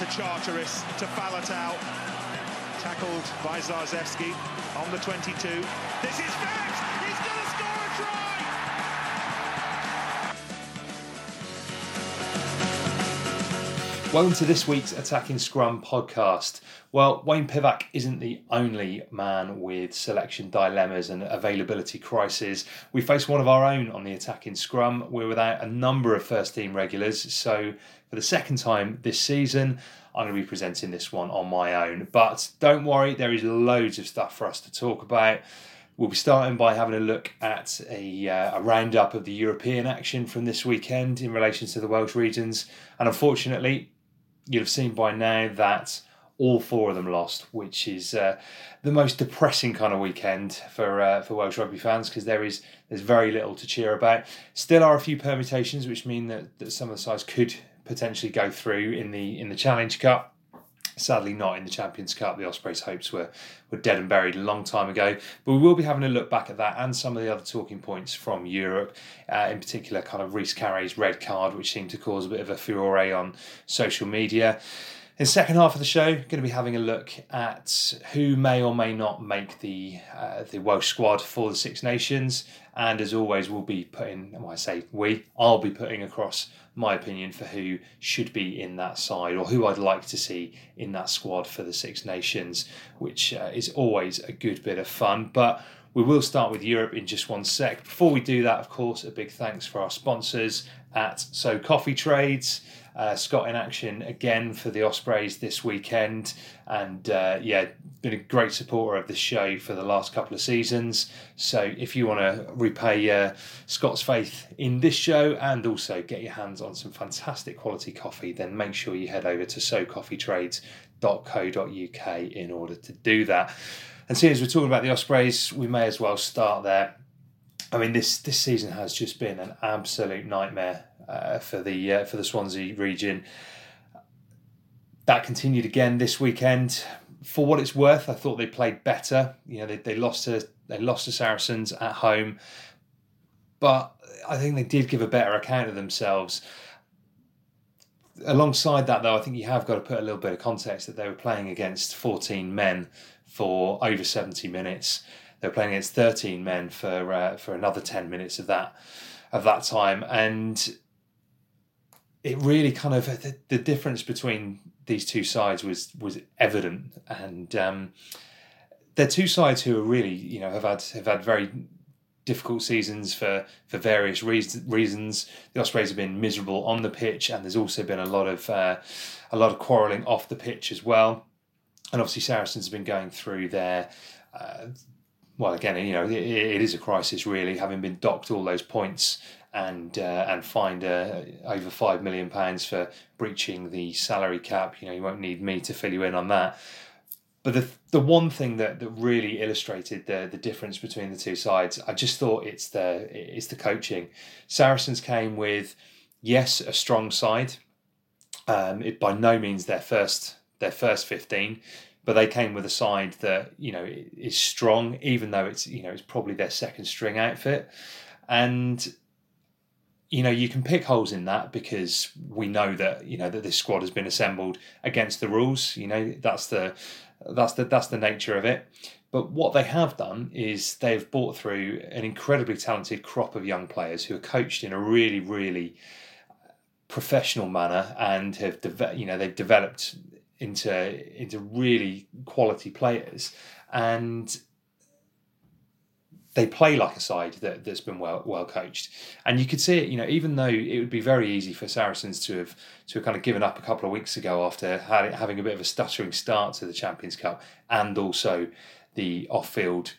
to Charteris to Faletau. Tackled by Zarzewski on the 22. This is Phillips! Welcome to this week's Attacking Scrum podcast. Well, Wayne Pivac isn't the only man with selection dilemmas and availability crises. We face one of our own on the Attacking Scrum. We're without a number of first team regulars, so for the second time this season, I'm going to be presenting this one on my own. But don't worry, there is loads of stuff for us to talk about. We'll be starting by having a look at a, uh, a roundup of the European action from this weekend in relation to the Welsh regions. And unfortunately, you'll have seen by now that all four of them lost, which is uh, the most depressing kind of weekend for uh, for Welsh rugby fans because there is there's very little to cheer about. Still are a few permutations which mean that, that some of the sides could potentially go through in the in the Challenge Cup. Sadly, not in the Champions Cup. The Ospreys' hopes were, were dead and buried a long time ago. But we will be having a look back at that and some of the other talking points from Europe, uh, in particular, kind of Rhys Carré's red card, which seemed to cause a bit of a furore on social media. In the second half of the show, going to be having a look at who may or may not make the uh, the Welsh squad for the Six Nations, and as always, we'll be putting. I say we, I'll be putting across my opinion for who should be in that side or who I'd like to see in that squad for the Six Nations, which uh, is always a good bit of fun. But we will start with Europe in just one sec. Before we do that, of course, a big thanks for our sponsors at So Coffee Trades. Uh, Scott in action again for the Ospreys this weekend, and uh, yeah, been a great supporter of the show for the last couple of seasons. So if you want to repay uh, Scott's faith in this show and also get your hands on some fantastic quality coffee, then make sure you head over to socoffeetrades.co.uk in order to do that. And seeing as we're talking about the Ospreys, we may as well start there. I mean, this this season has just been an absolute nightmare uh, for the uh, for the Swansea region. That continued again this weekend. For what it's worth, I thought they played better. You know, they, they lost to they lost to Saracens at home, but I think they did give a better account of themselves. Alongside that, though, I think you have got to put a little bit of context that they were playing against 14 men for over 70 minutes. They were playing against 13 men for uh, for another 10 minutes of that of that time, and it really kind of the, the difference between these two sides was was evident, and um, they're two sides who are really you know have had have had very difficult seasons for for various reasons. The Ospreys have been miserable on the pitch, and there's also been a lot of uh, a lot of quarrelling off the pitch as well. And obviously, Saracens have been going through their uh, well, again, you know, it, it is a crisis really, having been docked all those points and uh, and fined uh, over five million pounds for breaching the salary cap. You know, you won't need me to fill you in on that. but the the one thing that, that really illustrated the the difference between the two sides, I just thought it's the it's the coaching. Saracens came with yes a strong side, um, it by no means their first their first fifteen, but they came with a side that you know is strong, even though it's you know it's probably their second string outfit, and you know you can pick holes in that because we know that you know that this squad has been assembled against the rules. You know that's the that's the that's the nature of it. But what they have done is they've brought through an incredibly talented crop of young players who are coached in a really really professional manner and have de- you know they've developed into into really quality players and they play like a side that, that's been well well coached and you could see it you know even though it would be very easy for Saracens to have to have kind of given up a couple of weeks ago after having a bit of a stuttering start to the Champions Cup and also the off-field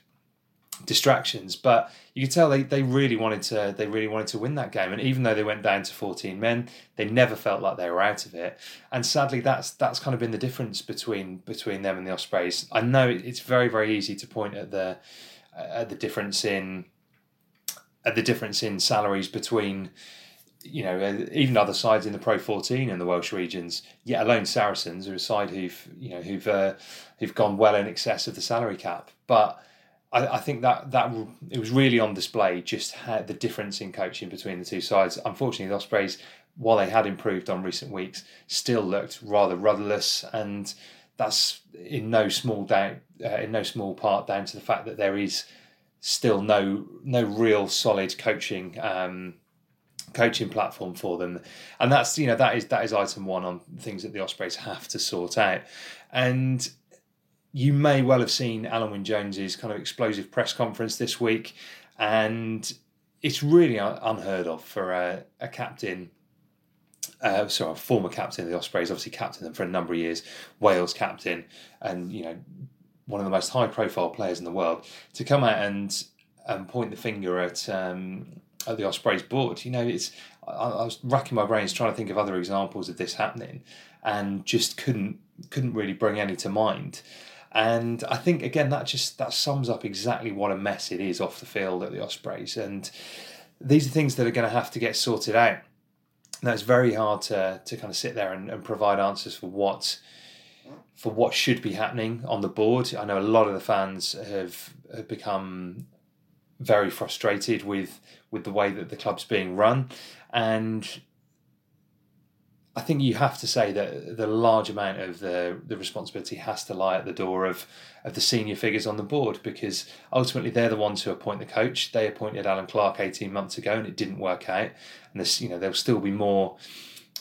distractions. But you could tell they, they really wanted to they really wanted to win that game. And even though they went down to 14 men, they never felt like they were out of it. And sadly, that's that's kind of been the difference between between them and the Ospreys. I know it's very very easy to point at the the difference in the difference in salaries between you know, even other sides in the Pro 14 in the Welsh regions, yet alone Saracens are a side who've, you know, who've uh, who've gone well in excess of the salary cap. But I, think that that it was really on display just the difference in coaching between the two sides. Unfortunately, the Ospreys, while they had improved on recent weeks, still looked rather rudderless, and that's in no small doubt, uh, in no small part down to the fact that there is still no no real solid coaching. Um, coaching platform for them and that's you know that is that is item one on things that the ospreys have to sort out and you may well have seen Alun Wyn Jones's kind of explosive press conference this week, and it's really unheard of for a, a captain. Uh, sorry, a former captain of the Ospreys, obviously captain them for a number of years, Wales captain, and you know one of the most high-profile players in the world, to come out and and point the finger at um, at the Ospreys board. You know, it's I, I was racking my brains trying to think of other examples of this happening, and just couldn't couldn't really bring any to mind. And I think again that just that sums up exactly what a mess it is off the field at the Ospreys. And these are things that are going to have to get sorted out. Now it's very hard to to kind of sit there and, and provide answers for what for what should be happening on the board. I know a lot of the fans have, have become very frustrated with with the way that the club's being run, and I think you have to say that the large amount of the the responsibility has to lie at the door of of the senior figures on the board because ultimately they're the ones who appoint the coach. They appointed Allen Clarke eighteen months ago and it didn't work out. And this, you know, there'll still be more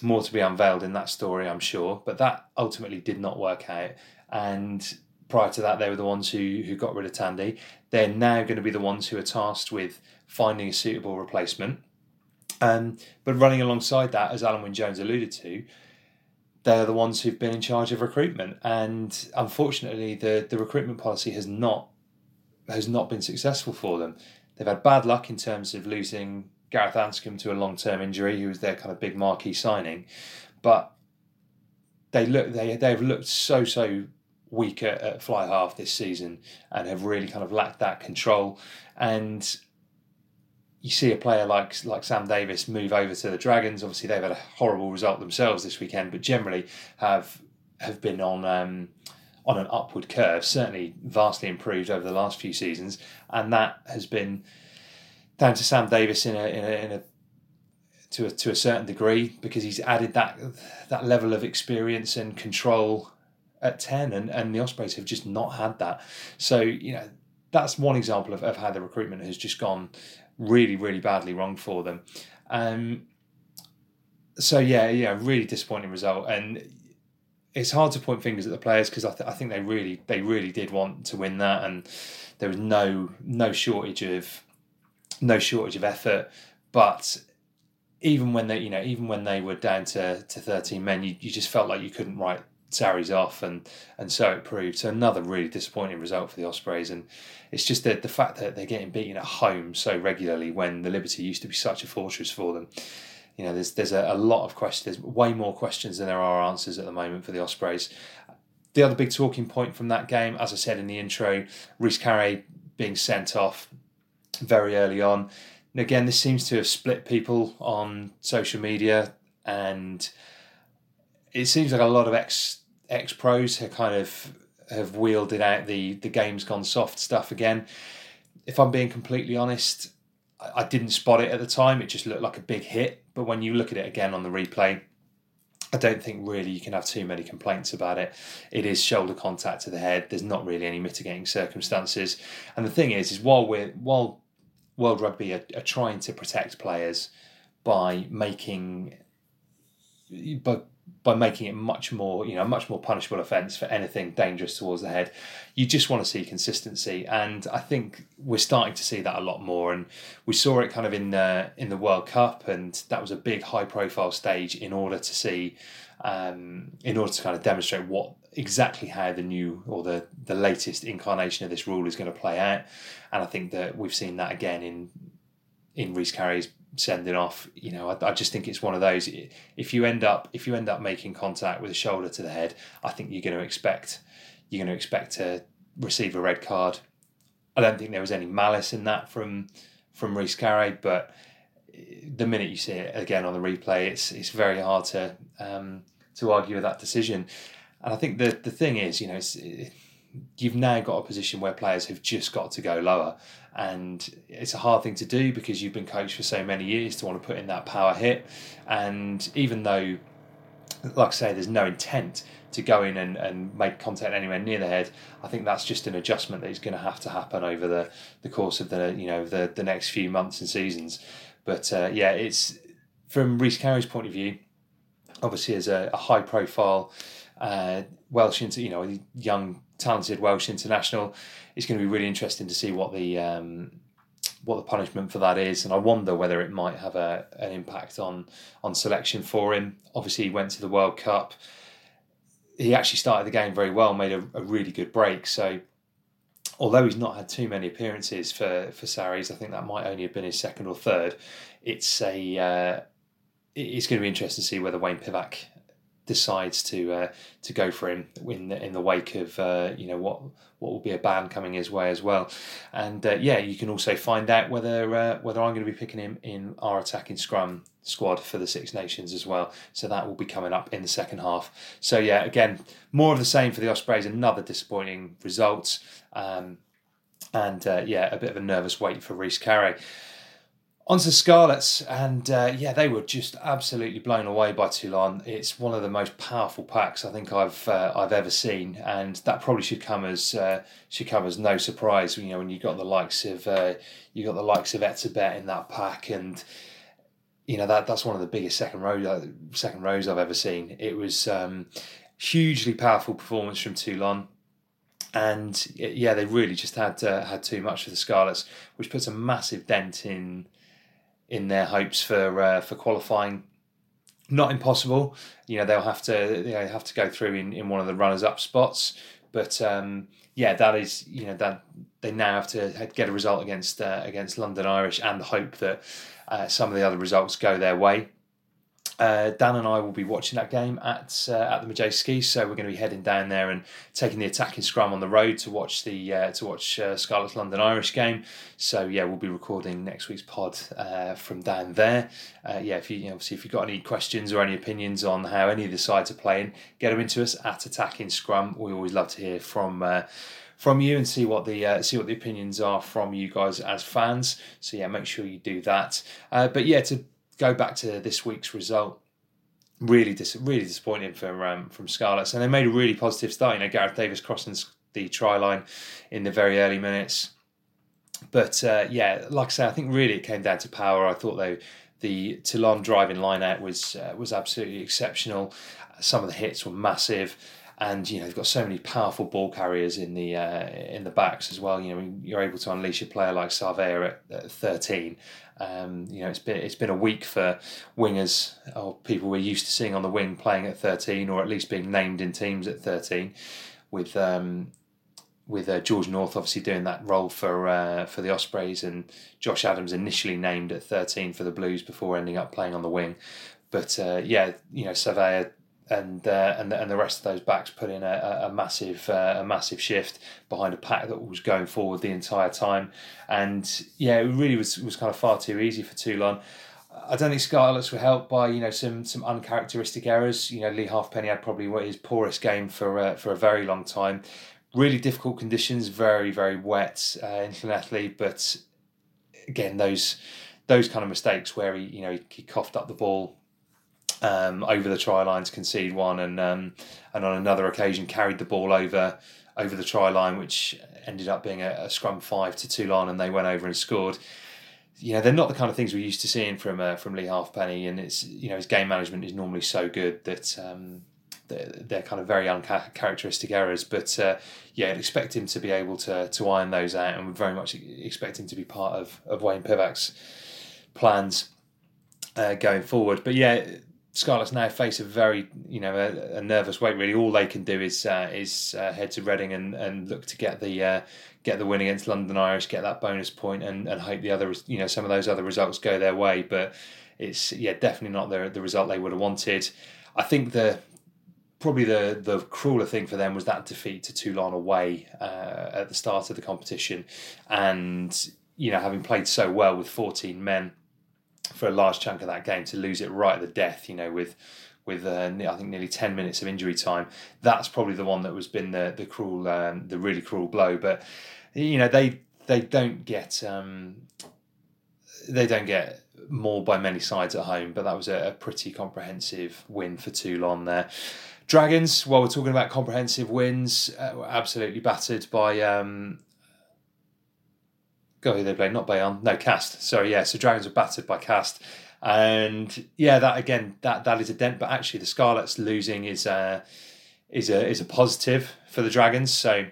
more to be unveiled in that story, I'm sure. But that ultimately did not work out. And prior to that, they were the ones who who got rid of Tandy. They're now going to be the ones who are tasked with finding a suitable replacement um, but running alongside that, as Alun Wyn Jones alluded to, they're the ones who've been in charge of recruitment, and unfortunately, the the recruitment policy has not has not been successful for them. They've had bad luck in terms of losing Gareth Anscombe to a long term injury, who was their kind of big marquee signing, but they look they they've looked so so weak at, at fly half this season and have really kind of lacked that control. And you see a player like like Sam Davies move over to the Dragons. Obviously, they've had a horrible result themselves this weekend, but generally have have been on um, on an upward curve. Certainly, vastly improved over the last few seasons, and that has been down to Sam Davies in a in a, in a to a, to a certain degree because he's added that that level of experience and control at 10 and, and the Ospreys have just not had that so you know that's one example of, of how the recruitment has just gone really, really badly wrong for them. Um, so yeah, yeah, really disappointing result, and it's hard to point fingers at the players because I, th- I think they really, they really did want to win that, and there was no no shortage of no shortage of effort, but even when they, you know, even when they were down to, to 13 men, you, you just felt like you couldn't write Sarries off, and and so it proved. So another really disappointing result for the Ospreys, and it's just the the fact that they're getting beaten at home so regularly when the Liberty used to be such a fortress for them. You know, there's there's a, a lot of questions, there's way more questions than there are answers at the moment for the Ospreys. the other big talking point from that game, as I said in the intro, Rhys Carré being sent off very early on. And again, this seems to have split people on social media, and it seems like a lot of ex ex pros have kind of have wielded out the the game's gone soft stuff again. If I'm being completely honest, I, didn't spot it at the time. It just looked like a big hit, but when you look at it again on the replay, I don't think really you can have too many complaints about it. It is shoulder contact to the head. There's not really any mitigating circumstances. And the thing is, is while we're while World Rugby are, are trying to protect players by making by by making it much more, you know, much more punishable offence for anything dangerous towards the head. You just want to see consistency, and I think we're starting to see that a lot more. And we saw it kind of in the in the World Cup, and that was a big high profile stage in order to see, um, in order to kind of demonstrate what exactly how the new or the the latest incarnation of this rule is going to play out. And I think that we've seen that again in in Rhys Carré's sending off. You know, I, I, just think it's one of those. If you end up if you end up making contact with a shoulder to the head, I think you're going to expect you're going to expect to receive a red card. I don't think there was any malice in that from from Rhys Carré, but the minute you see it again on the replay, it's it's very hard to um, to argue with that decision. And I think the the thing is, you know, you've now got a position where players have just got to go lower and it's a hard thing to do because you've been coached for so many years to want to put in that power hit. And even though like I say there's no intent to go in and, and make contact anywhere near the head I think that's just an adjustment that is going to have to happen over the, the course of the you know the, the next few months and seasons. But uh, yeah it's from Rhys Carré's point of view obviously as a, a high profile uh, Welsh you know young talented Welsh international. It's going to be really interesting to see what the um, what the punishment for that is, and I wonder whether it might have a an impact on on selection for him. Obviously, he went to the World Cup. He actually started the game very well, made a, a really good break. So, although he's not had too many appearances for for Sarries, I think that might only have been his second or third. It's a uh, it's going to be interesting to see whether Wayne Pivac decides to uh, to go for him in the, in the wake of uh, you know what what will be a ban coming his way as well, and uh, yeah, you can also find out whether uh, whether I'm going to be picking him in our attacking scrum squad for the Six Nations as well. So that will be coming up in the second half. So yeah, again, more of the same for the Ospreys. Another disappointing result, um, and uh, yeah, a bit of a nervous wait for Rhys Carré. Onto Scarlets, and uh, yeah, they were just absolutely blown away by Toulon. It's one of the most powerful packs I think I've uh, I've ever seen, and that probably should come as uh, should come as no surprise. You know, when you got the likes of uh, you got the likes of Etzebeth in that pack, and you know that that's one of the biggest second rows uh, second rows I've ever seen. It was um, hugely powerful performance from Toulon and yeah, they really just had uh, had too much for the Scarlets, which puts a massive dent in in their hopes for uh, for qualifying. Not impossible, you know. They'll have to they have to go through in, in one of the runners up spots, but um, yeah, that is you know that they now have to get a result against uh, against London Irish and hope that uh, some of the other results go their way. Uh, Dan and I will be watching that game at uh, at the Madejski, so we're going to be heading down there and taking the attacking scrum on the road to watch the uh, to watch uh, Scarlet's London Irish game. So yeah, we'll be recording next week's pod uh, from down there. Uh, yeah, if you, you know, obviously if you've got any questions or any opinions on how any of the sides are playing, get them into us at attacking scrum. We always love to hear from from you and see what the uh, see what the opinions are from you guys as fans. So yeah, make sure you do that. Uh, but yeah, to go back to this week's result, really dis- really disappointing for um, from Scarlets, and they made a really positive start. You know, Gareth Davies crossing the try line in the very early minutes. But uh, yeah, like I say, I think really it came down to power. I thought though the Toulon driving line out was uh, was absolutely exceptional. Some of the hits were massive and you know they've got so many powerful ball carriers in the uh, in the backs as well. You know you're able to unleash a player like Savea at, at 13. Um, you know it's been it's been a week for wingers or people we're used to seeing on the wing playing at 13 or at least being named in teams at 13. With um, with uh, George North obviously doing that role for uh, for the Ospreys and Josh Adams initially named at 13 for the Blues before ending up playing on the wing. But uh, yeah, you know Savea and uh, and the, and the rest of those backs put in a, a massive uh, a massive shift behind a pack that was going forward the entire time, and yeah, it really was was kind of far too easy for Toulon. I don't think Scarlets were helped by you know some some uncharacteristic errors. You know Leigh Halfpenny had probably his poorest game for uh, for a very long time. Really difficult conditions, very very wet uh, in Llanelli, but again those those kind of mistakes where he you know he, he coughed up the ball um, over the try line to concede one, and um, and on another occasion carried the ball over over the try line, which ended up being a, a scrum five to two Toulon, and they went over and scored. You know, they're not the kind of things we're used to seeing from uh, from Leigh Halfpenny, and it's you know his game management is normally so good that. Um, they're, kind of very uncharacteristic errors, but uh, yeah, I'd expect him to be able to to iron those out, and we very much expect him to be part of, of Wayne Pivac's plans uh, going forward. But yeah, Scarlets now face a very, you know, a, a, nervous wait. Really, all they can do is uh, is uh, head to Reading and, and look to get the uh, get the win against London Irish, get that bonus point, and, and hope the other, you know, some of those other results go their way. But it's yeah, definitely not the the result they would have wanted. I think the probably the the crueler thing for them was that defeat to Toulon away uh, at the start of the competition, and you know, having played so well with fourteen men for a large chunk of that game to lose it right at the death, you know, with with uh, I think nearly ten minutes of injury time. That's probably the one that was been the the cruel, um, the really cruel blow. But you know, they they don't get um, they don't get more by many sides at home. But that was a, a pretty comprehensive win for Toulon there. Dragons, while we're talking about comprehensive wins, uh, absolutely battered by um, go who they played, not Bayonne, no Castres. Sorry, yeah. So Dragons were battered by Castres, and yeah, that again, that that is a dent. But actually, the Scarlets losing is a is a is a positive for the Dragons. So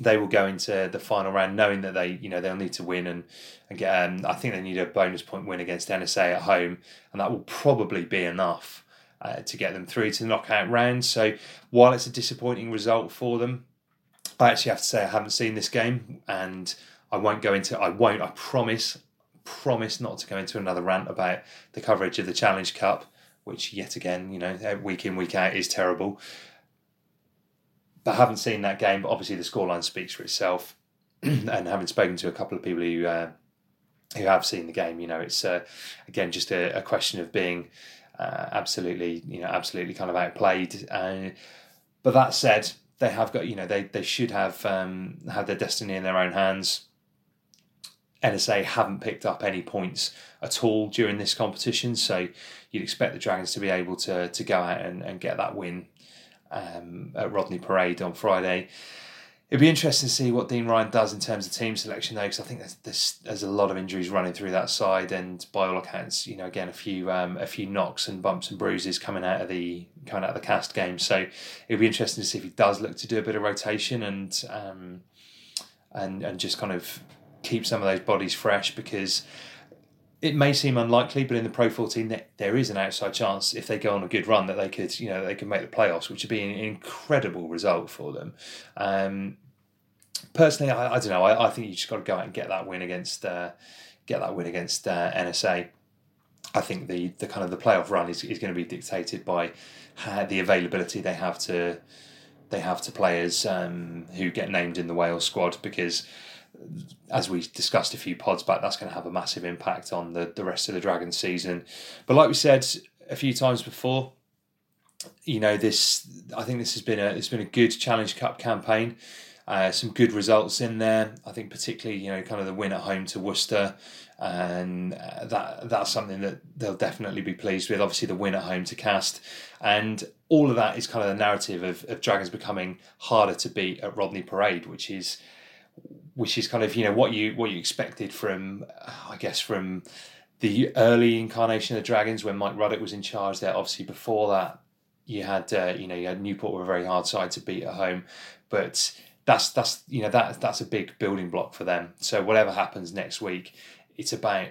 they will go into the final round knowing that they you know they'll need to win and and get. Um, I think they need a bonus point win against Enisei at home, and that will probably be enough. Uh, to get them through to the knockout round. So while it's a disappointing result for them, I actually have to say I haven't seen this game, and I won't go into. I won't. I promise. Promise not to go into another rant about the coverage of the Challenge Cup, which yet again, you know, week in week out is terrible. But I haven't seen that game. But obviously, the scoreline speaks for itself. and having spoken to a couple of people who uh, who have seen the game, you know, it's uh, again just a, a, question of being uh, absolutely, you know, absolutely kind of outplayed. Uh, but that said, they have got, you know, they they should have um, had their destiny in their own hands. Enisei haven't picked up any points at all during this competition, so you'd expect the Dragons to be able to to go out and, and get that win um, at Rodney Parade on Friday. It'd be interesting to see what Dean Ryan does in terms of team selection, though, because I think there's, there's, there's a lot of injuries running through that side, and by all accounts, you know, again a few um, a few knocks and bumps and bruises coming out of the coming out of the Castres game. So it'd be interesting to see if he does look to do a bit of rotation and um, and and just kind of keep some of those bodies fresh because it may seem unlikely, but in the Pro 14, there is an outside chance if they go on a good run that they could, you know, they could make the playoffs, which would be an incredible result for them. Um, personally, I, I, don't know. I, I, think you just got to go out and get that win against uh, get that win against uh, Enisei. I think the the kind of the playoff run is, is going to be dictated by how, the availability they have to they have to players um, who get named in the Wales squad because as we discussed a few pods back, that's going to have a massive impact on the, the rest of the Dragon season. But like we said a few times before, you know this. I think this has been a it's been a good Challenge Cup campaign. Uh, some good results in there. I think particularly you know kind of the win at home to Worcester, and uh, that that's something that they'll definitely be pleased with. Obviously the win at home to Castres, and all of that is kind of the narrative of, of Dragons becoming harder to beat at Rodney Parade, which is which is kind of you know what you what you expected from I guess from the early incarnation of the Dragons when Mike Ruddock was in charge there. Obviously, before that, you had uh, you know you had Newport were a very hard side to beat at home, but that's that's you know that that's a big building block for them. So whatever happens next week, it's about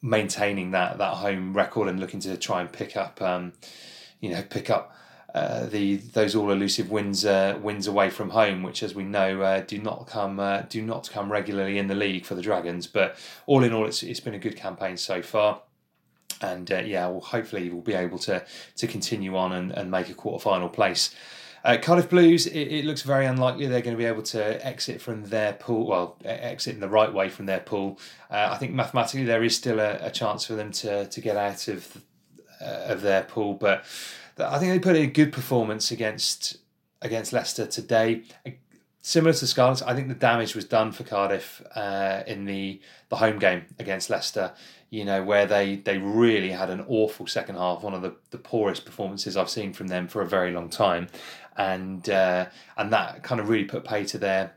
maintaining that that home record and looking to try and pick up um, you know pick up uh, the those all elusive wins uh, wins away from home, which, as we know, uh, do not come uh, do not come regularly in the league for the Dragons. But all in all, it's it's been a good campaign so far. and uh, yeah, well, hopefully we'll be able to to continue on and, and make a quarter final place. Cardiff Blues, it, it, looks very unlikely they're going to be able to exit from their pool. Well, exit in the right way from their pool. I think mathematically there is still a, a, chance for them to to get out of uh, of their pool, but I think they put in a good performance against against Leicester today. Similar to Scarlets, I think the damage was done for Cardiff uh, in the the home game against Leicester you know, where they, they really had an awful second half, one of the, the poorest performances I've seen from them for a very long time, and uh, and that kind of really put pay to their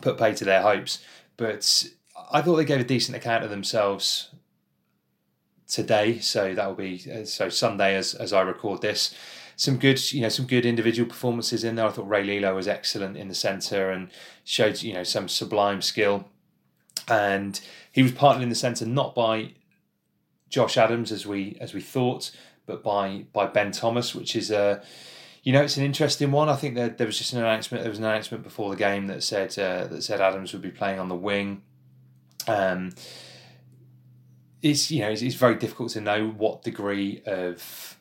put pay to their hopes. But I thought they gave a decent account of themselves today, so that will be uh, so Sunday as as I record this. Some good, you know, some good individual performances in there. I thought Rey Lee-Lo was excellent in the centre and showed, you know, some sublime skill and he was partnered in the centre not by Josh Adams as we as we thought, but by by Ben Thomas, which is a you know it's an interesting one. I think that there was just an announcement. There was an announcement before the game that said uh, that said Adams would be playing on the wing. Um, it's you know it's, it's very difficult to know what degree of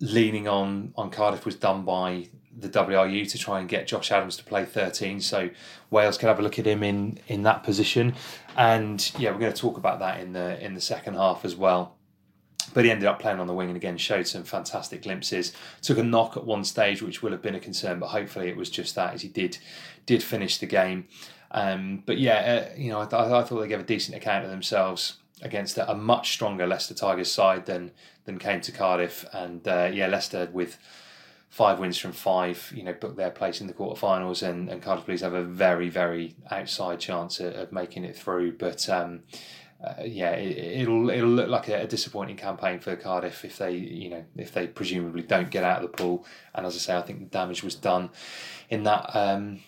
leaning on on Cardiff was done by the WRU to try and get Josh Adams to play 13, so Wales can have a look at him in in that position. And yeah, we're going to talk about that in the in the second half as well. But he ended up playing on the wing and again showed some fantastic glimpses. Took a knock at one stage, which will have been a concern, but hopefully it was just that as he did did finish the game. Um, but yeah, uh, you know, I, th- I, thought they gave a decent account of themselves against a, a, much stronger Leicester Tigers side than than came to Cardiff. And uh, yeah, Leicester with five wins from five, you know, book their place in the quarterfinals, and, and Cardiff Blues have a very, very outside chance of, of making it through. But um, uh, yeah, it, will it'll look like a, a, disappointing campaign for Cardiff if they, you know, if they presumably don't get out of the pool. And as I say, I think the damage was done in that. Um,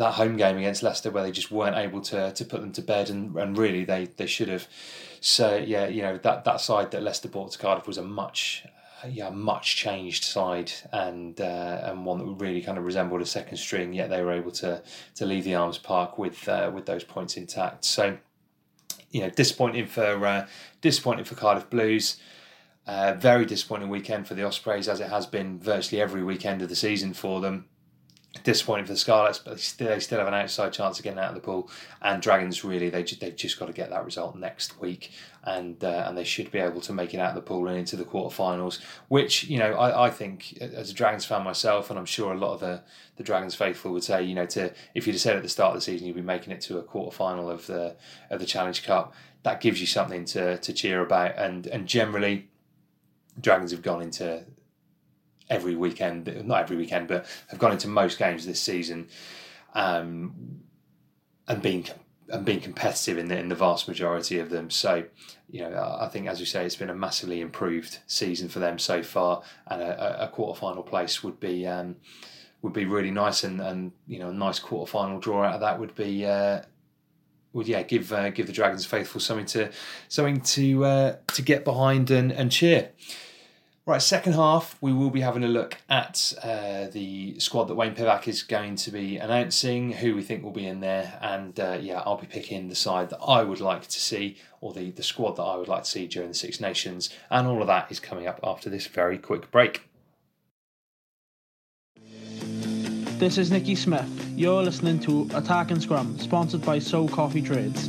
that home game against Leicester, where they just weren't able to to put them to bed, and, and really they, they should have. So yeah, you know that, that side that Leicester brought to Cardiff was a much yeah, much changed side and uh, and one that really kind of resembled a second string. Yet they were able to to leave the Arms Park with uh, with those points intact. So, you know, disappointing for uh, disappointing for Cardiff Blues. Uh, very disappointing weekend for the Ospreys, as it has been virtually every weekend of the season for them disappointing for the Scarlets, but they still, they still have an outside chance of getting out of the pool. And Dragons really they they've just got to get that result next week, and uh, and they should be able to make it out of the pool and into the quarterfinals. Which you know I, I think as a Dragons fan myself, and I'm sure a lot of the, the Dragons faithful would say you know to if you'd have said at the start of the season you'd be making it to a quarterfinal of the of the Challenge Cup, that gives you something to to cheer about. And and generally, Dragons have gone into every weekend, not every weekend, but have gone into most games this season, um, and been and being competitive in the in the vast majority of them. So, you know, I think as you say, it's been a massively improved season for them so far, and a, a quarter final place would be. Um, would be really nice, and, and you know, a nice quarter final draw out of that would be uh, would yeah give uh, give the Dragons faithful something to something to uh, to get behind and, and cheer. Right, second half, we will be having a look at uh, the squad that Wayne Pivac is going to be announcing, who we think will be in there, and uh, yeah, I'll be picking the side that I would like to see, or the, the squad that I would like to see during the Six Nations, and all of that is coming up after this very quick break. This is Nicky Smith. You're listening to Attacking Scrum, sponsored by So Coffee Trades.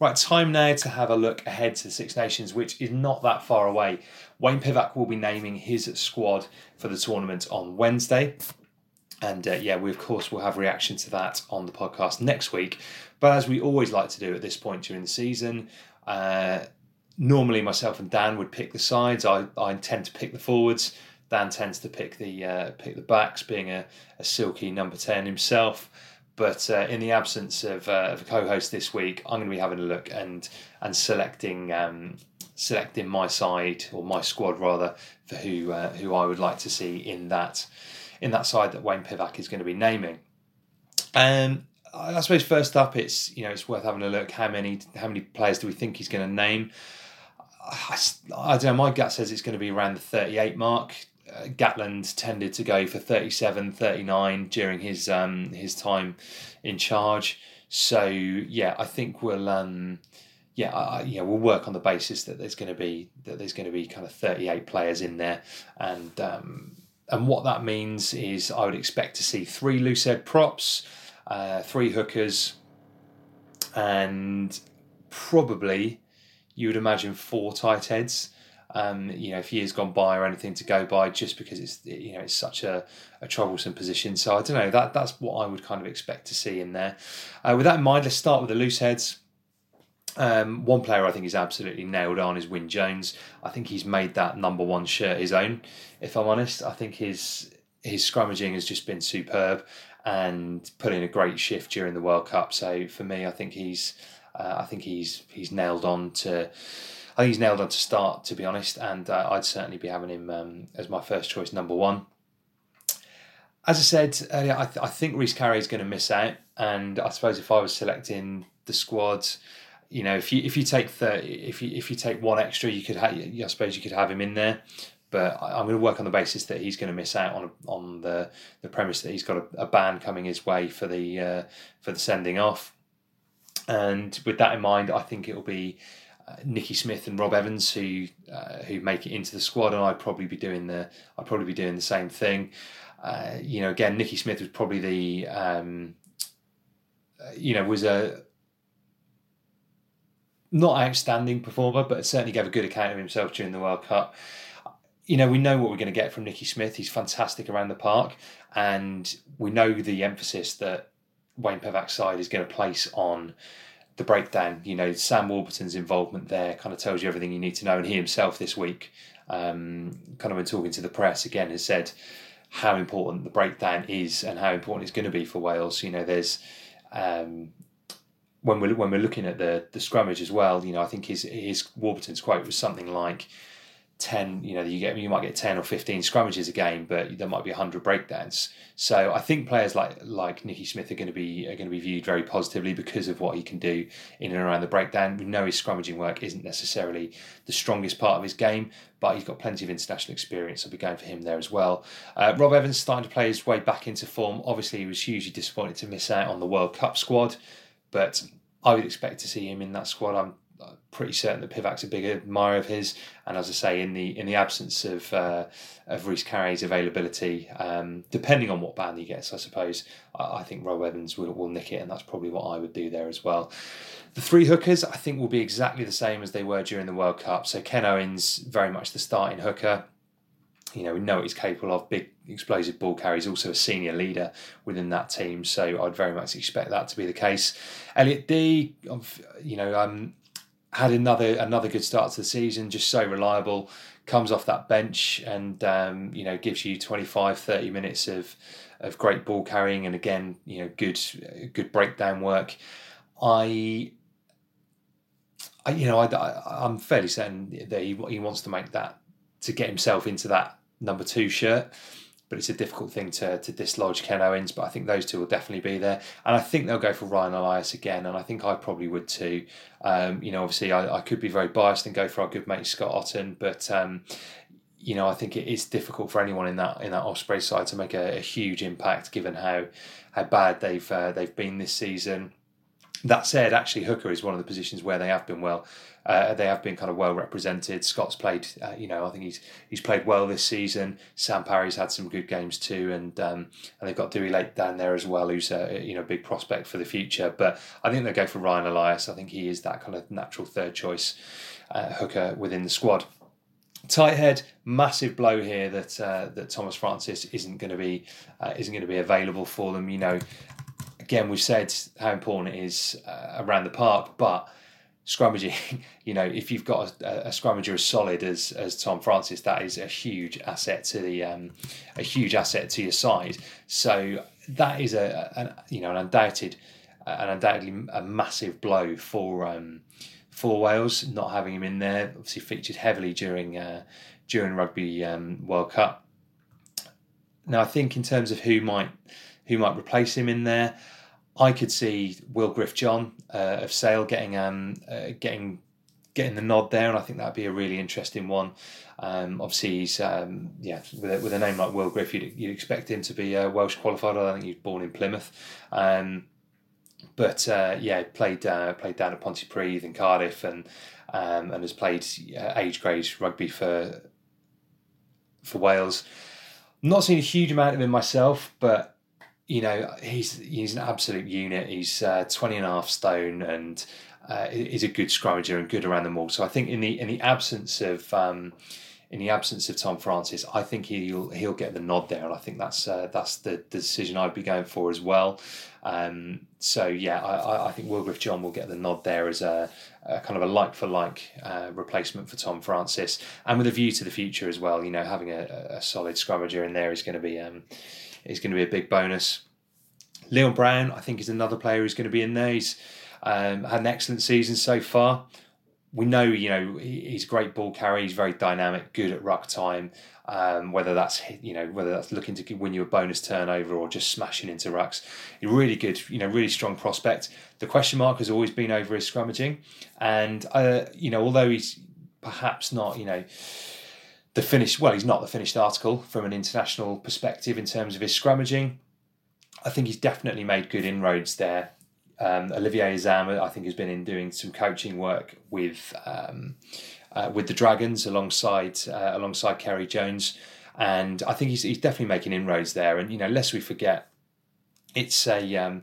Right, time now to have a look ahead to the Six Nations, which is not that far away. Wayne Pivac will be naming his squad for the tournament on Wednesday. And uh, yeah, we of course will have reaction to that on the podcast next week. But as we always like to do at this point during the season, uh, normally myself and Dan would pick the sides. I, I tend to pick the forwards. Dan tends to pick the uh, pick the backs, being a, a silky number ten himself. But uh, in the absence of, uh, of a co-host this week, I'm going to be having a look and and selecting um, selecting my side or my squad rather for who uh, who I would like to see in that in that side that Wayne Pivac is going to be naming. Um, I suppose first up, it's you know it's worth having a look how many how many players do we think he's going to name. I, I don't know. My gut says it's going to be around the 38 mark Gatland tended to go for 37, 39 during his um, his time in charge. So yeah, I think we'll um, yeah, I, yeah, we'll work on the basis that there's going to be that there's going to be kind of 38 players in there, and um, and what that means is I would expect to see three loose head props, uh, three hookers, and probably you would imagine four tight heads. Um, you know, if years gone by or anything to go by, just because it's you know it's such a, a troublesome position. So I don't know that that's what I would kind of expect to see in there. Uh, with that in mind, let's start with the loose heads. Um, one player I think is absolutely nailed on is Wyn Jones. I think he's made that number one shirt his own. If I'm honest, I think his his scrummaging has just been superb and put in a great shift during the World Cup. So for me, I think he's uh, I think he's he's nailed on to. I think he's nailed on to start, to be honest, and uh, I'd certainly be having him um, as my first choice, number one. As I said earlier, I, th- I think Rhys Carré is going to miss out, and I suppose if I was selecting the squad, you know, if you if you take thirty, if you if you take one extra, you could have, I suppose you could have him in there. But I'm going to work on the basis that he's going to miss out on on the the premise that he's got a, a ban coming his way for the uh, for the sending off. And with that in mind, I think it'll be uh, Nicky Smith and Rob Evans who uh, who make it into the squad, and I'd probably be doing the I'd probably be doing the same thing. Uh, you know, again, Nicky Smith was probably the um, uh, you know was a not outstanding performer, but certainly gave a good account of himself during the World Cup. You know, we know what we're going to get from Nicky Smith. He's fantastic around the park, and we know the emphasis that Wayne Pivac's side is going to place on the breakdown. You know, Sam Warburton's involvement there kind of tells you everything you need to know. And he himself this week, um, kind of when talking to the press again, has said how important the breakdown is and how important it's going to be for Wales. You know, there's um, when we're when we're looking at the the scrummage as well. You know, I think his his Warburton's quote was something like. 10 you know you get you might get 10 or 15 scrummages a game but there might be 100 breakdowns. So i think players like like nicky smith are going to be are going to be viewed very positively because of what he can do in and around the breakdown. We know his scrummaging work isn't necessarily the strongest part of his game but he's got plenty of international experience. I'll be going for him there as well. Uh, rob evans starting to play his way back into form. Obviously he was hugely disappointed to miss out on the world cup squad but I would expect to see him in that squad. I'm pretty certain that Pivac's a big admirer of his, and as I say, in the in the absence of uh, of Rhys Carré's availability, um, depending on what band he gets, I suppose I, I, think Rob Evans will, will nick it, and that's probably what I would do there as well. The three hookers, I think, will be exactly the same as they were during the World Cup. So Ken Owens, very much the starting hooker you know, we know what he's capable of. Big explosive ball carries, also a senior leader within that team. So I'd very much expect that to be the case. Elliot Dee, you know, um, had another another good start to the season. Just so reliable. Comes off that bench and um, you know gives you 25, 30 minutes of of great ball carrying and again you know good good breakdown work. I I, you know, I, I am fairly certain that he, he wants to make that to get himself into that number two shirt. But it's a difficult thing to, to dislodge Ken Owens. But I think those two will definitely be there. And I think they'll go for Ryan Elias again. And I think I probably would too. Um, you know, obviously, I, I could be very biased and go for our good mate Scott Otten. But, um, you know, I think it is difficult for anyone in that in that Osprey side to make a, a huge impact given how how bad they've uh, they've been this season. That said, actually, hooker is one of the positions where they have been well. Uh, they have been kind of well represented. Scott's played, uh, you know, I think he's he's played well this season. Sam Parry's had some good games too, and um, and they've got Dewi Lake down there as well, who's a you know big prospect for the future. But I think they'll go for Ryan Elias. I think he is that kind of natural third choice uh, hooker within the squad. Tight head, massive blow here that uh, that Thomas Francis isn't going to be uh, isn't going to be available for them. You know, again we've said how important it is uh, around the park, but scrummaging, you know, if you've got a, a, scrummager as solid as as Tom Francis, that is a huge asset to the um, a huge asset to your side. So that is a, a you know an undoubted an undoubtedly a massive blow for um, for Wales not having him in there. Obviously featured heavily during uh, during Rugby um, World Cup. Now I think in terms of who might who might replace him in there. I could see WillGriff John uh, of Sale getting um, uh, getting getting the nod there, and I think that'd be a really interesting one. Um, obviously, he's um, yeah with a, with a name like Will Griff, you'd, you'd expect him to be uh, Welsh qualified. I think he's born in Plymouth. Um, but uh, yeah, played uh, played down at Pontypridd and Cardiff and um, and has played uh, age grade rugby for for Wales. Not seen a huge amount of him myself, but you know he's he's an absolute unit. He's uh, 20 and a half stone and uh, is a good scrummager and good around the ball. So I think in the in the absence of um, in the absence of Tom Francis, I think he'll he'll get the nod there, and I think that's uh, that's the, the decision I'd be going for as well. Um, so yeah, I, I think WillGriff John will get the nod there as a, a kind of a like for like uh, replacement for Tom Francis, and with a view to the future as well. You know, having a, a solid scrummager in there is going to be um, is going to be a big bonus. Leon Brown, I think, is another player who's going to be in there. He's um, had an excellent season so far we know, you know, he's a great ball carrier. He's very dynamic, good at ruck time. Um, whether that's you know whether that's looking to win you a bonus turnover or just smashing into rucks, really good, you know, really strong prospect. The question mark has always been over his scrummaging, and uh, you know, although he's perhaps not, you know, the finished well, he's not the finished article from an international perspective in terms of his scrummaging. I think he's definitely made good inroads there um, Olivier Azam, I think, has been in doing some coaching work with um, uh, with the Dragons alongside uh, alongside Ceri Jones, and I think he's, he's definitely making inroads there. And you know, lest we forget, it's a um,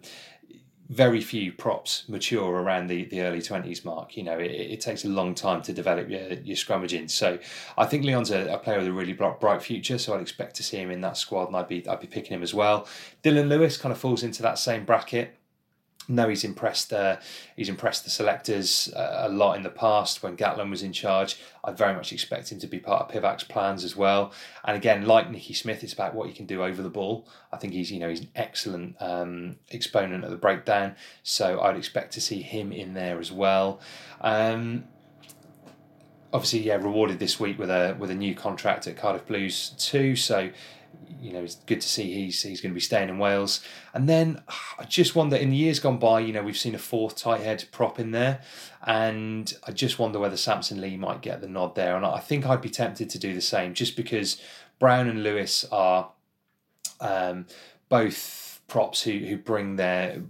very few props mature around the, the early 20s mark. You know, it, it takes a long time to develop your, your scrummaging. So I think Leon's a, a, player with a really bright future. So I'd expect to see him in that squad and I'd be, I'd be picking him as well. Dylan Lewis kind of falls into that same bracket know he's impressed. Uh, he's impressed the selectors uh, a lot in the past when Gatland was in charge. I very much expect him to be part of Pivac's plans as well. And again, like Nicky Smith, it's about what he can do over the ball. I think he's you know he's an excellent um, exponent of the breakdown. So I'd expect to see him in there as well. Um, obviously, yeah, rewarded this week with a with a new contract at Cardiff Blues too. So you know, it's good to see he's he's going to be staying in Wales. And then I just wonder, in the years gone by, you know, we've seen a fourth tight head prop in there, and I just wonder whether Samson Lee might get the nod there. And I think I'd be tempted to do the same, just because Brown and Lewis are um, both props who who bring their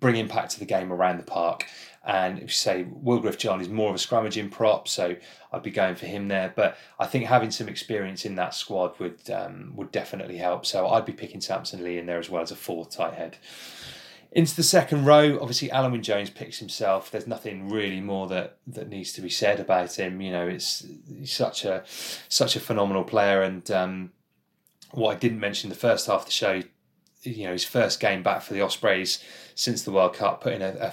bring impact to the game around the park. And if you say WillGriff John is more of a scrummaging prop, so I'd be going for him there. But I think having some experience in that squad would um, would definitely help. So I'd be picking Samson Lee in there as well as a fourth tight head. Into the second row, obviously Wyn Jones picks himself. There's nothing really more that, that needs to be said about him. You know, it's he's such a such a phenomenal player. And um, what I didn't mention the first half of the show, you know, his first game back for the Ospreys since the World Cup, putting a, a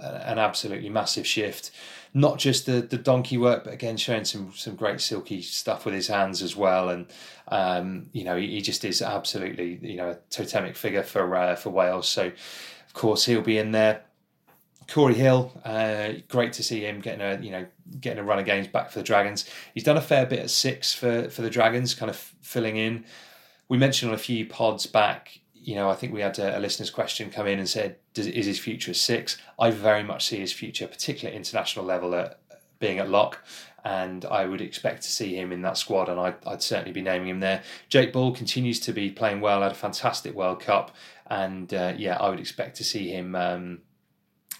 an absolutely massive shift. Not just the, the donkey work, but again showing some some great silky stuff with his hands as well. And um, you know he, he, just is absolutely you know a totemic figure for uh, for Wales. So of course he'll be in there. Cory Hill, uh, great to see him getting a you know getting a run of games back for the Dragons. He's done a fair bit at six for for the Dragons, kind of filling in. We mentioned on a few pods back you know, I think we had a, a, listener's question come in and said, "Is his future six?" I very much see his future, particularly at international level, at being at lock, and I would expect to see him in that squad, and I'd, I'd certainly be naming him there. Jake Ball continues to be playing well, had a fantastic World Cup, and uh, yeah, I would expect to see him. Um,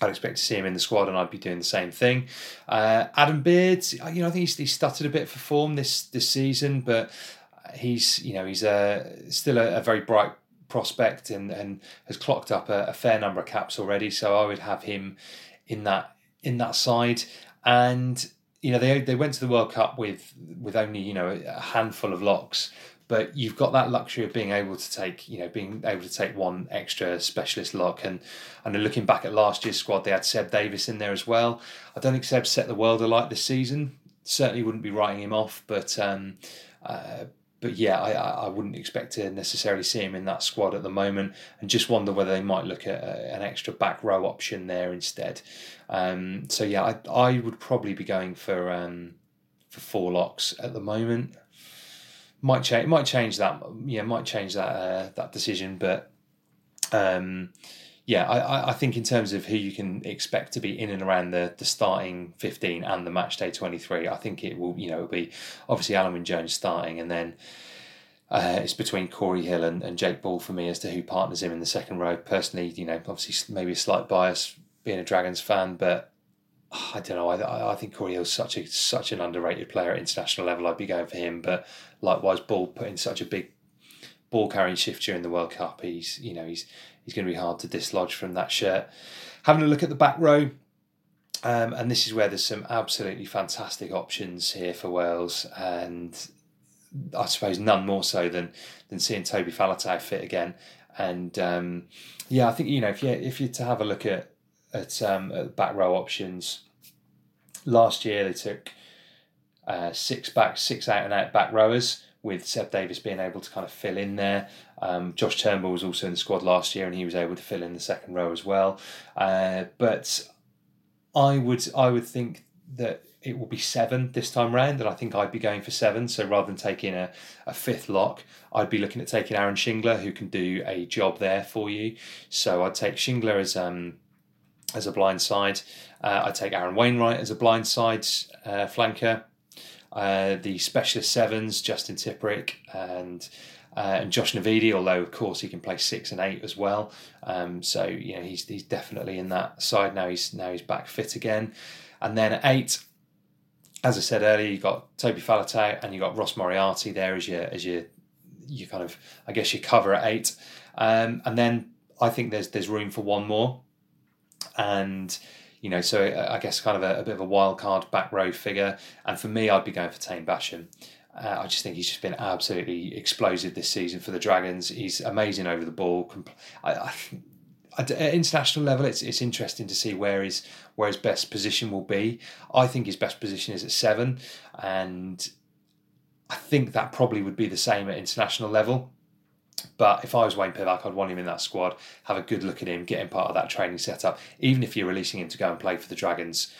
I'd expect to see him in the squad, and I'd be doing the same thing. Uh, Adam Beard, you know, I think he's, he's stuttered a bit for form this this season, but he's you know he's a, still a, a very bright prospect and, and has clocked up a, a, fair number of caps already. So I would have him in that in that side. And you know they they went to the World Cup with with only you know a handful of locks. But you've got that luxury of being able to take, you know, being able to take one extra specialist lock, and and looking back at last year's squad, they had Seb Davies in there as well. I don't think Seb set the world alight this season. Certainly wouldn't be writing him off, but um, uh, but yeah, I, I wouldn't expect to necessarily see him in that squad at the moment, and just wonder whether they might look at a, an extra back row option there instead. Um, so yeah, I, I would probably be going for um, for four locks at the moment. Might change, might change that. Yeah, might change that uh, that decision, but um, yeah, I, I think in terms of who you can expect to be in and around the, the starting 15 and the match day 23, I think it will, you know, it'll be obviously Alun Wyn Jones starting and then Uh, it's between Cory Hill and, and Jake Ball for me as to who partners him in the second row. Personally, you know, obviously maybe a slight bias being a Dragons fan, but I don't know. I, I think Cory Hill's such a such an underrated player at international level. I'd be going for him, but likewise, Ball put in such a big ball carrying shift during the World Cup. He's you know he's he's going to be hard to dislodge from that shirt. Having a look at the back row, um, and this is where there's some absolutely fantastic options here for Wales, and I suppose none more so than than seeing Toby Faletau fit again. And um, yeah, I think you know if you if you to have a look at at, um, at back row options, last year they took uh, six back, six out and out back rowers with Seb Davies being able to kind of fill in there. Um, Josh Turnbull was also in the squad last year and he was able to fill in the second row as well. Uh, but I would I would think that it will be seven this time round, and I think I'd be going for seven. So rather than taking a, a fifth lock, I'd be looking at taking Aaron Shingler, who can do a job there for you. So I'd take Shingler as um as a blind side. Uh, I'd take Aaron Wainwright as a blind side uh, flanker. Uh, the specialist sevens, Justin Tipuric and uh, and Josh Navidi, although of course he can play six and eight as well. Um, so you know he's he's definitely in that side now. He's now he's back fit again, and then at eight, as I said earlier, you got Toby Faletau and you got Ross Moriarty there as your as your you kind of I guess you cover at eight, um, and then I think there's there's room for one more, and you know, so I guess kind of a, a, bit of a wild card back row figure. And for me, I'd be going for Taine Basham. Uh, I just think he's just been absolutely explosive this season for the Dragons. He's amazing over the ball. I, I, at international level, it's it's interesting to see where his where his best position will be. I think his best position is at seven, and I think that probably would be the same at international level. But if I was Wayne Pivac, I'd want him in that squad, have a good look at him, get him part of that training setup. Even if you're releasing him to go and play for the Dragons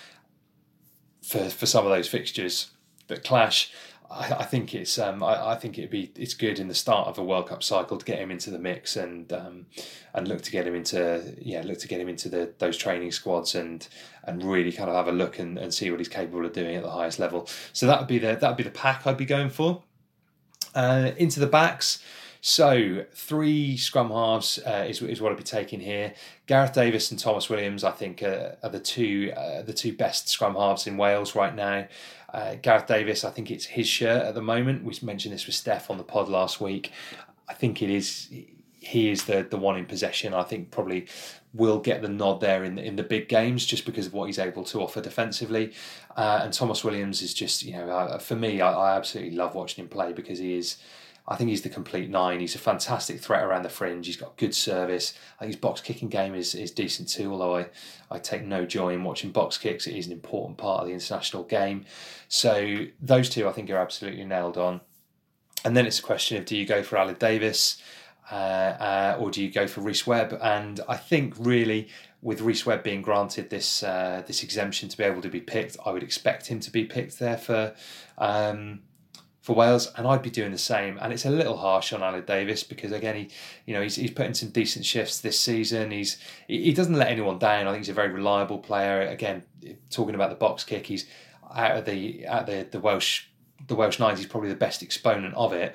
for, for some of those fixtures that clash, I, I think it's um, I, I, think it'd be it's good in the start of a World Cup cycle to get him into the mix and um, and look to get him into yeah look to get him into the those training squads and and really kind of have a look and, and see what he's capable of doing at the highest level. So that would be the that would be the pack I'd be going for. Uh, into the backs. So three scrum halves uh, is, is what I'd be taking here. Gareth Davies and Tomos Williams, I think, uh, are the two uh, the two best scrum halves in Wales right now. Uh, Gareth Davies, I think it's his shirt at the moment. We mentioned this with Steph on the pod last week. I think it is he is the the one in possession. I think probably will get the nod there in the, in the big games just because of what he's able to offer defensively. Uh, and Tomos Williams is just you know uh, for me, I, I, absolutely love watching him play because he is. I think he's the complete nine. He's a fantastic threat around the fringe. He's got good service. I think his box kicking game is, is decent too, although I, I take no joy in watching box kicks. It is an important part of the international game. So those two I think are absolutely nailed on. And then it's a question of do you go for Aled Davies uh, uh, or do you go for Rhys Webb? And I think really with Rhys Webb being granted this uh, this exemption to be able to be picked, I would expect him to be picked there for um, for Wales, and I'd be doing the same. And it's a little harsh on Aled Davies because again, he you know he's, he's put in some decent shifts this season. He's he doesn't let anyone down. I think he's a very reliable player. Again, talking about the box kick, he's out of the out the the Welsh the Welsh nines. He's probably the best exponent of it.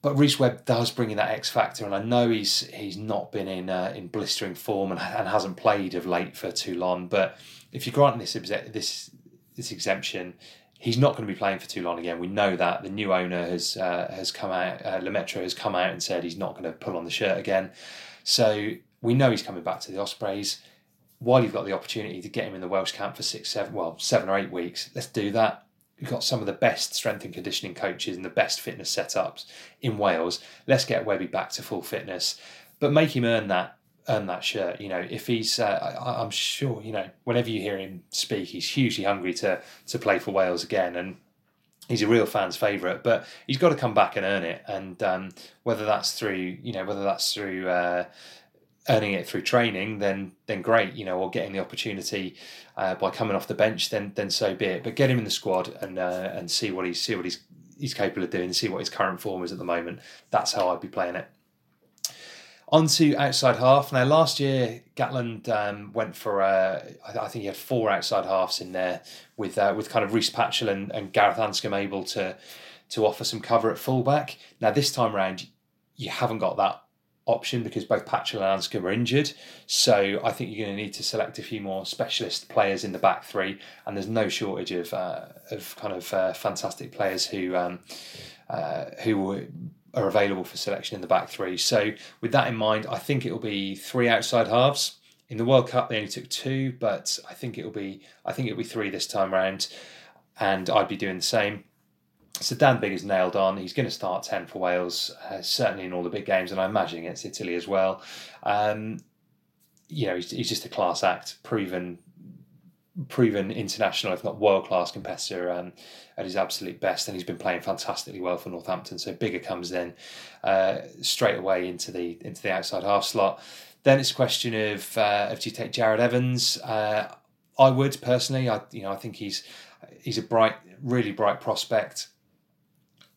But Rhys Webb does bring in that X factor, and I know he's he's not been in uh, in blistering form and, and hasn't played of late for Toulon. But if you grant this this this exemption, he's not going to be playing for Toulon again. We know that the new owner has uh, has come out, uh, Lemaitre has come out and said he's not going to pull on the shirt again. So we know he's coming back to the Ospreys. While you've got the opportunity to get him in the Welsh camp for six, seven, well, seven or eight weeks, let's do that. We've got some of the best strength and conditioning coaches and the best fitness setups in Wales. Let's get Webby back to full fitness, but make him earn that earn that shirt. You know, if he's, uh, I, am sure, you know, whenever you hear him speak, he's hugely hungry to to play for Wales again, and he's a real fan's favourite. But he's got to come back and earn it, and um, whether that's through, you know, whether that's through. Uh, earning it through training, then then great, you know, or getting the opportunity uh, by coming off the bench, then then so be it. But get him in the squad and uh, and see what he's see what he's he's capable of doing, see what his current form is at the moment. That's how I'd be playing it. On to outside half. Now, last year, Gatland um, went for, uh, I think he had four outside halves in there with uh, with kind of Rhys Patchell and, and Gareth Anscombe able to to offer some cover at fullback. Now this time round, you haven't got that option because both Patchell and Anscombe are injured. So I think you're going to need to select a few more specialist players in the back three, and there's no shortage of uh, of kind of uh, fantastic players who um, uh, who are available for selection in the back three. So with that in mind, I think it will be three outside halves. In the World Cup, they only took two, but I think it'll be I think it'll be three this time round, and I'd be doing the same. So Dan Bigg is nailed on. He's going to start 10 for Wales, uh, certainly in all the big games, and I imagine against Italy as well. Um, you know, he's, he's, just a class act, proven proven international, if not world class competitor um, at his absolute best, and he's been playing fantastically well for Northampton. So Biggar comes in uh, straight away into the into the outside half slot. Then it's a question of uh, if you take Jarrod Evans. Uh, I would personally. I you know I think he's he's a bright, really bright prospect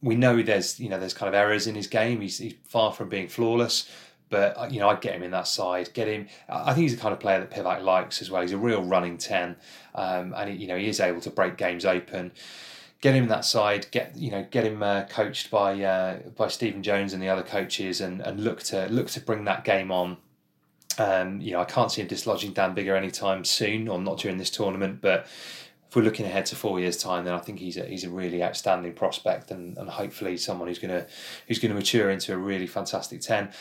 we know there's you know there's kind of errors in his game. He's, he's far from being flawless, but uh, you know I'd get him in that side. Get him. I think he's the kind of player that Pivac likes as well. He's a real running ten, um, and he, you know he is able to break games open. Get him in that side. Get you know get him uh, coached by uh, by Stephen Jones and the other coaches, and, and look to look to bring that game on. Um, you know I can't see him dislodging Dan Biggar anytime soon, or not during this tournament, but if we're looking ahead to four years' time, then I think he's a, he's a really outstanding prospect, and, and hopefully someone who's gonna who's gonna mature into a really fantastic ten.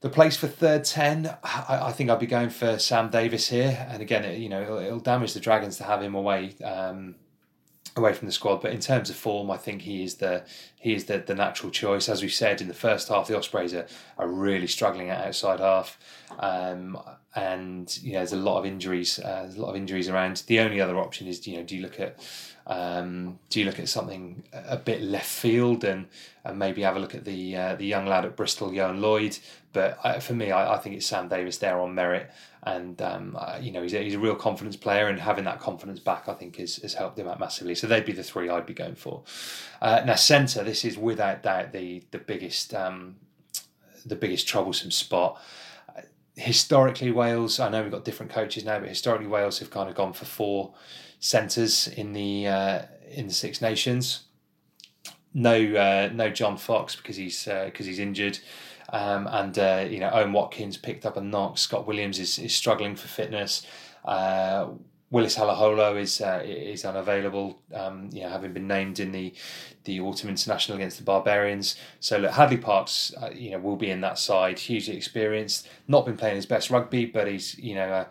The place for third ten, I, I think I'd be going for Sam Davies here, and again, it, you know, it'll, it'll, damage the Dragons to have him away. Um, away from the squad. But in terms of form, I think he is the he is the, the natural choice. As we said in the first half, the Ospreys are, are really struggling at outside half, um, and you know there's a lot of injuries. Uh, there's a lot of injuries around. The only other option is you know do you look at um, do you look at something a bit left field and, and maybe have a look at the uh, the young lad at Bristol, Ioan Lloyd? But uh, for me, I, I, think it's Sam Davies there on merit, and um, uh, you know he's a, he's a real confidence player, and having that confidence back, I think, has, has helped him out massively. So they'd be the three I'd be going for. Uh, now centre, this is without doubt the the biggest um, the biggest troublesome spot historically Wales, I know we've got different coaches now, but historically Wales have kind of gone for four centres in the uh, in the Six Nations. No, uh, no John Fox because he's because uh, he's injured, um, and uh, you know Owen Watkins picked up a knock. Scott Williams is, is struggling for fitness. Uh, Willis Halaholo is uh, is unavailable, um, you know, having been named in the the autumn international against the Barbarians. So look, Hadleigh Parkes, uh, you know, will be in that side. Hugely experienced, not been playing his best rugby, but he's you know. Uh,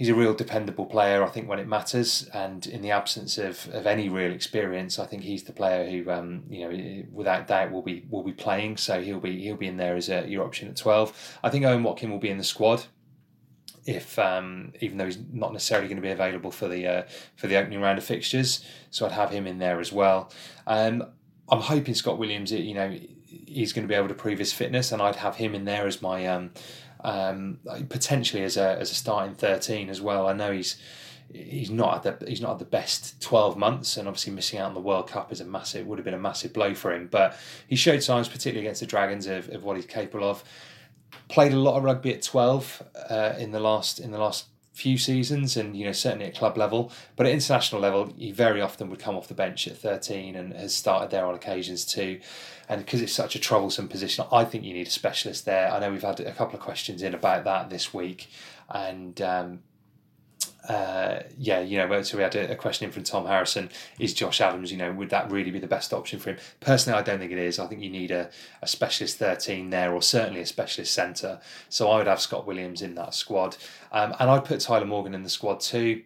he's a real dependable player, I think, when it matters. And in the absence of, of any real experience, I think he's the player who, um, you know, without doubt, will be will be playing. So he'll be he'll be in there as a, your option at twelve. I think Owen Watkin will be in the squad if um, even though he's not necessarily going to be available for the uh, for the opening round of fixtures, so I'd have him in there as well. Um, I'm hoping Scott Williams, you know, he's going to be able to prove his fitness, and I'd have him in there as my um, um, potentially as a as a starting thirteen as well. I know he's he's not at the he's not at the best 12 months and obviously missing out on the World Cup is a massive would have been a massive blow for him but he showed signs particularly against the Dragons of, of what he's capable of played a lot of rugby at 12 uh, in the last in the last few seasons and you know certainly at club level but at international level he very often would come off the bench at 13 and has started there on occasions too. And because it's such a troublesome position I think you need a specialist there. I know we've had a couple of questions in about that this week and um, uh, yeah, you know, so we had a, a, question in from Tom Harrison. Is Josh Adams, you know, would that really be the best option for him? Personally, I don't think it is. I think you need a, a specialist 13 there, or certainly a specialist centre. So I would have Scott Williams in that squad. Um, and I'd put Tyler Morgan in the squad too.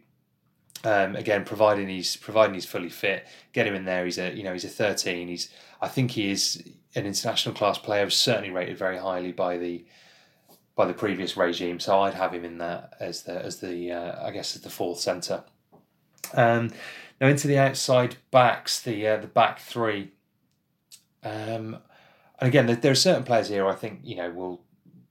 Um, again, providing he's providing he's fully fit, get him in there. He's a you know he's a 13. He's I think he is an international class player. Certainly rated very highly by the by the previous regime. So I'd have him in there as the as the uh, I guess as the fourth centre. Um, now into the outside backs, the uh, the back three. Um, and again, there, there, are certain players here I think you know will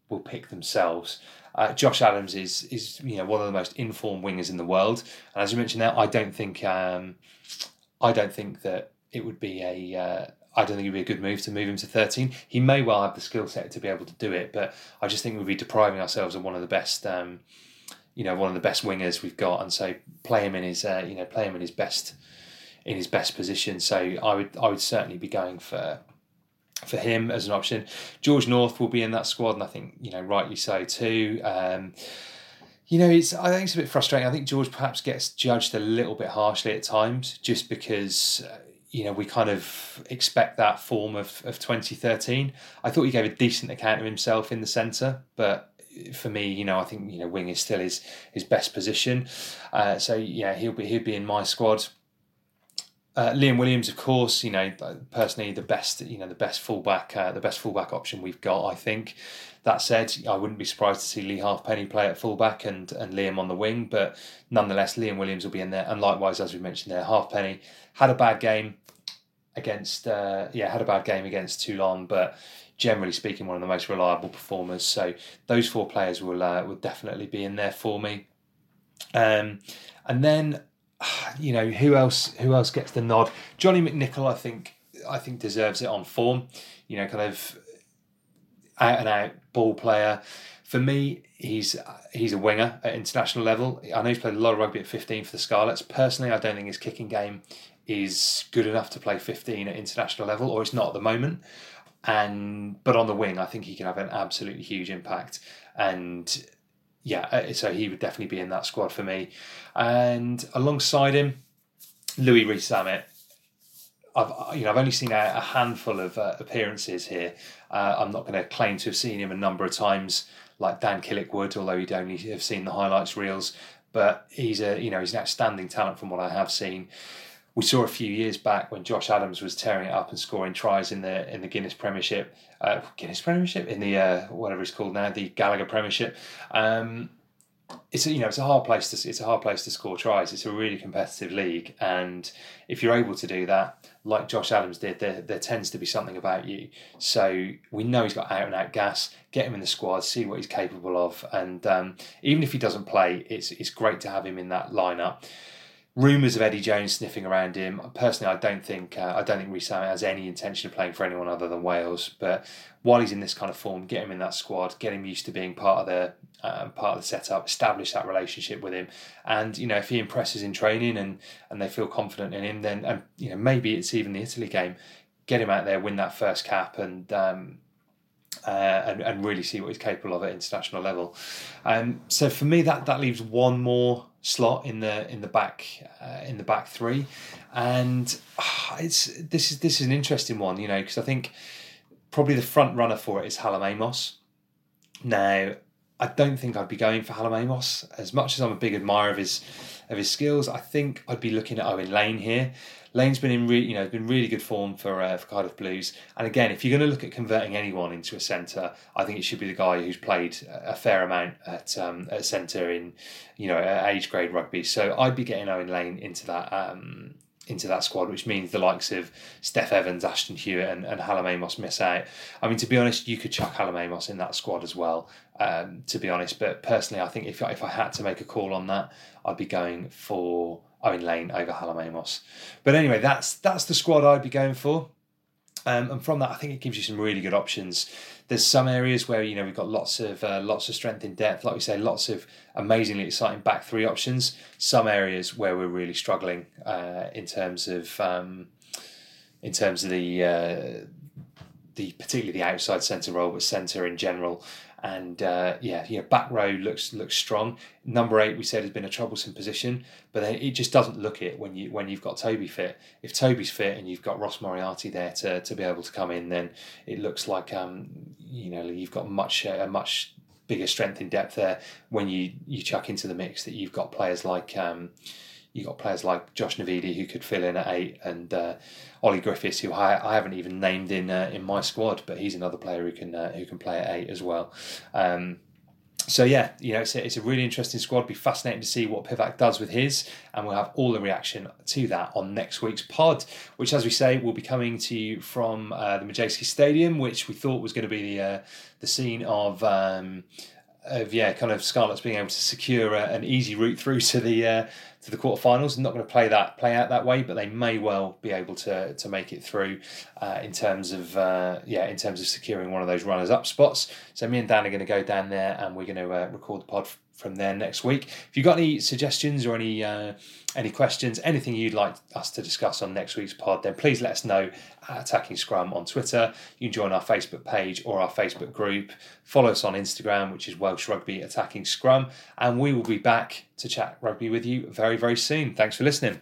will pick themselves. Uh, Josh Adams is is you know one of the most informed wingers in the world, and as you mentioned there, I don't think um, I don't think that it would be a uh, I don't think it'd be a good move to move him to 13. He may well have the skill set to be able to do it, but I just think we'd be depriving ourselves of one of the best, um, you know, one of the best wingers we've got, and so play him in his, uh, you know, play him in his best, in his best position. So I would I would certainly be going for for him as an option. George North will be in that squad, and I think you know rightly so too. Um, you know, it's I think it's a bit frustrating. I think George perhaps gets judged a little bit harshly at times, just because. Uh, you know, we kind of expect that form of, of 2013. I thought he gave a decent account of himself in the centre, but for me, you know, I think you know wing is still his his best position. Uh, so yeah, he'll be he'll be in my squad. Uh, Liam Williams, of course, you know, personally the best, you know, the best fullback, uh, the best fullback option we've got. I think. That said, I wouldn't be surprised to see Leigh Halfpenny play at fullback and and Liam on the wing, but nonetheless, Liam Williams will be in there. And likewise, as we mentioned there, Halfpenny had a bad game against, uh, yeah, had a bad game against Toulon, but generally speaking, one of the most reliable performers. So those four players will uh, will definitely be in there for me. Um, and then you know who else who else gets the nod? Johnny McNicholl, I think I think deserves it on form. You know, kind of out and out ball player. For me, he's he's a winger at international level. I know he's played a lot of rugby at 15 for the Scarlets. Personally, I don't think his kicking game is good enough to play 15 at international level, or it's not at the moment. And but on the wing, I think he can have an absolutely huge impact. And yeah, uh, so he would definitely be in that squad for me. And alongside him, Louis Rees-Zammit. I've you know I've only seen a, a handful of uh, appearances here. Uh, I'm not going to claim to have seen him a number of times like Dan Killick would, although he'd only have seen the highlights reels. But he's a you know he's an outstanding talent from what I have seen. We saw a few years back when Josh Adams was tearing it up and scoring tries in the in the Guinness Premiership, uh, Guinness Premiership in the uh, whatever it's called now, the Gallagher Premiership. Um, it's a, you know it's a hard place to it's a hard place to score tries. It's a really competitive league, and if you're able to do that, like Josh Adams did, there there tends to be something about you. So we know he's got out and out gas. Get him in the squad, see what he's capable of, and um, even if he doesn't play, it's it's great to have him in that lineup rumours of Eddie Jones sniffing around him. Personally, I don't think uh, I don't think Rees has any intention of playing for anyone other than Wales. But while he's in this kind of form, get him in that squad, get him used to being part of the um, part of the setup, establish that relationship with him, and you know if he impresses in training and and they feel confident in him, then and you know maybe it's even the Italy game, get him out there, win that first cap, and. Um, uh, and, and really see what he's capable of at international level. Um, so for me, that, that leaves one more slot in the in the back uh, in the back three, and uh, it's this is this is an interesting one, you know, because I think probably the front runner for it is Hallam Amos. Now, I don't think I'd be going for Hallam Amos as much as I'm a big admirer of his of his skills. I think I'd be looking at Owen Lane here. Lane's been in really, you know, been really good form for, uh, for Cardiff Blues. And again, if you're going to look at converting anyone into a centre, I think it should be the guy who's played a fair amount at um, at centre in, you know, age grade rugby. So I'd be getting Owen Lane into that um, into that squad, which means the likes of Steff Evans, Ashton Hewitt, and, and Hallam Amos miss out. I mean, to be honest, you could chuck Hallam Amos in that squad as well, um, to be honest. But personally, I think if, if I had to make a call on that, I'd be going for Owen Lane over Hallam. But anyway, that's that's the squad I'd be going for. Um, and from that, I think it gives you some really good options. There's some areas where you know we've got lots of uh, lots of strength in depth, like we say, lots of amazingly exciting back three options. Some areas where we're really struggling uh, in terms of um, in terms of the uh, the particularly the outside centre role, but centre in general. And uh, yeah, yeah, back row looks looks strong. Number eight, we said, has been a troublesome position, but it just doesn't look it when you when you've got Toby fit. If Toby's fit and you've got Ross Moriarty there to, to be able to come in, then it looks like um, you know you've got much uh, a much bigger strength in depth there. When you you chuck into the mix that you've got players like. Um, you got players like Josh Navidi who could fill in at eight, and uh, Ollie Griffiths, who I, I haven't even named in uh, in my squad, but he's another player who can uh, who can play at eight as well. Um, so yeah, you know, it's a, it's a really interesting squad. Be fascinating to see what Pivac does with his, and we'll have all the reaction to that on next week's pod, which, as we say, will be coming to you from uh, the Madejski Stadium, which we thought was going to be the uh, the scene of. Um, of yeah, kind of Scarlets being able to secure an easy route through to the uh, to the quarterfinals. Not going to play that play out that way, but they may well be able to to make it through uh, in terms of uh, yeah in terms of securing one of those runners up spots. So me and Dan are going to go down there and we're going to uh, record the pod from there next week. If you've got any suggestions or any uh, any questions, anything you'd like us to discuss on next week's pod, then please let us know at Attacking Scrum on Twitter. You can join our Facebook page or our Facebook group. Follow us on Instagram, which is Welsh Rugby Attacking Scrum, and we will be back to chat rugby with you very, very soon. Thanks for listening.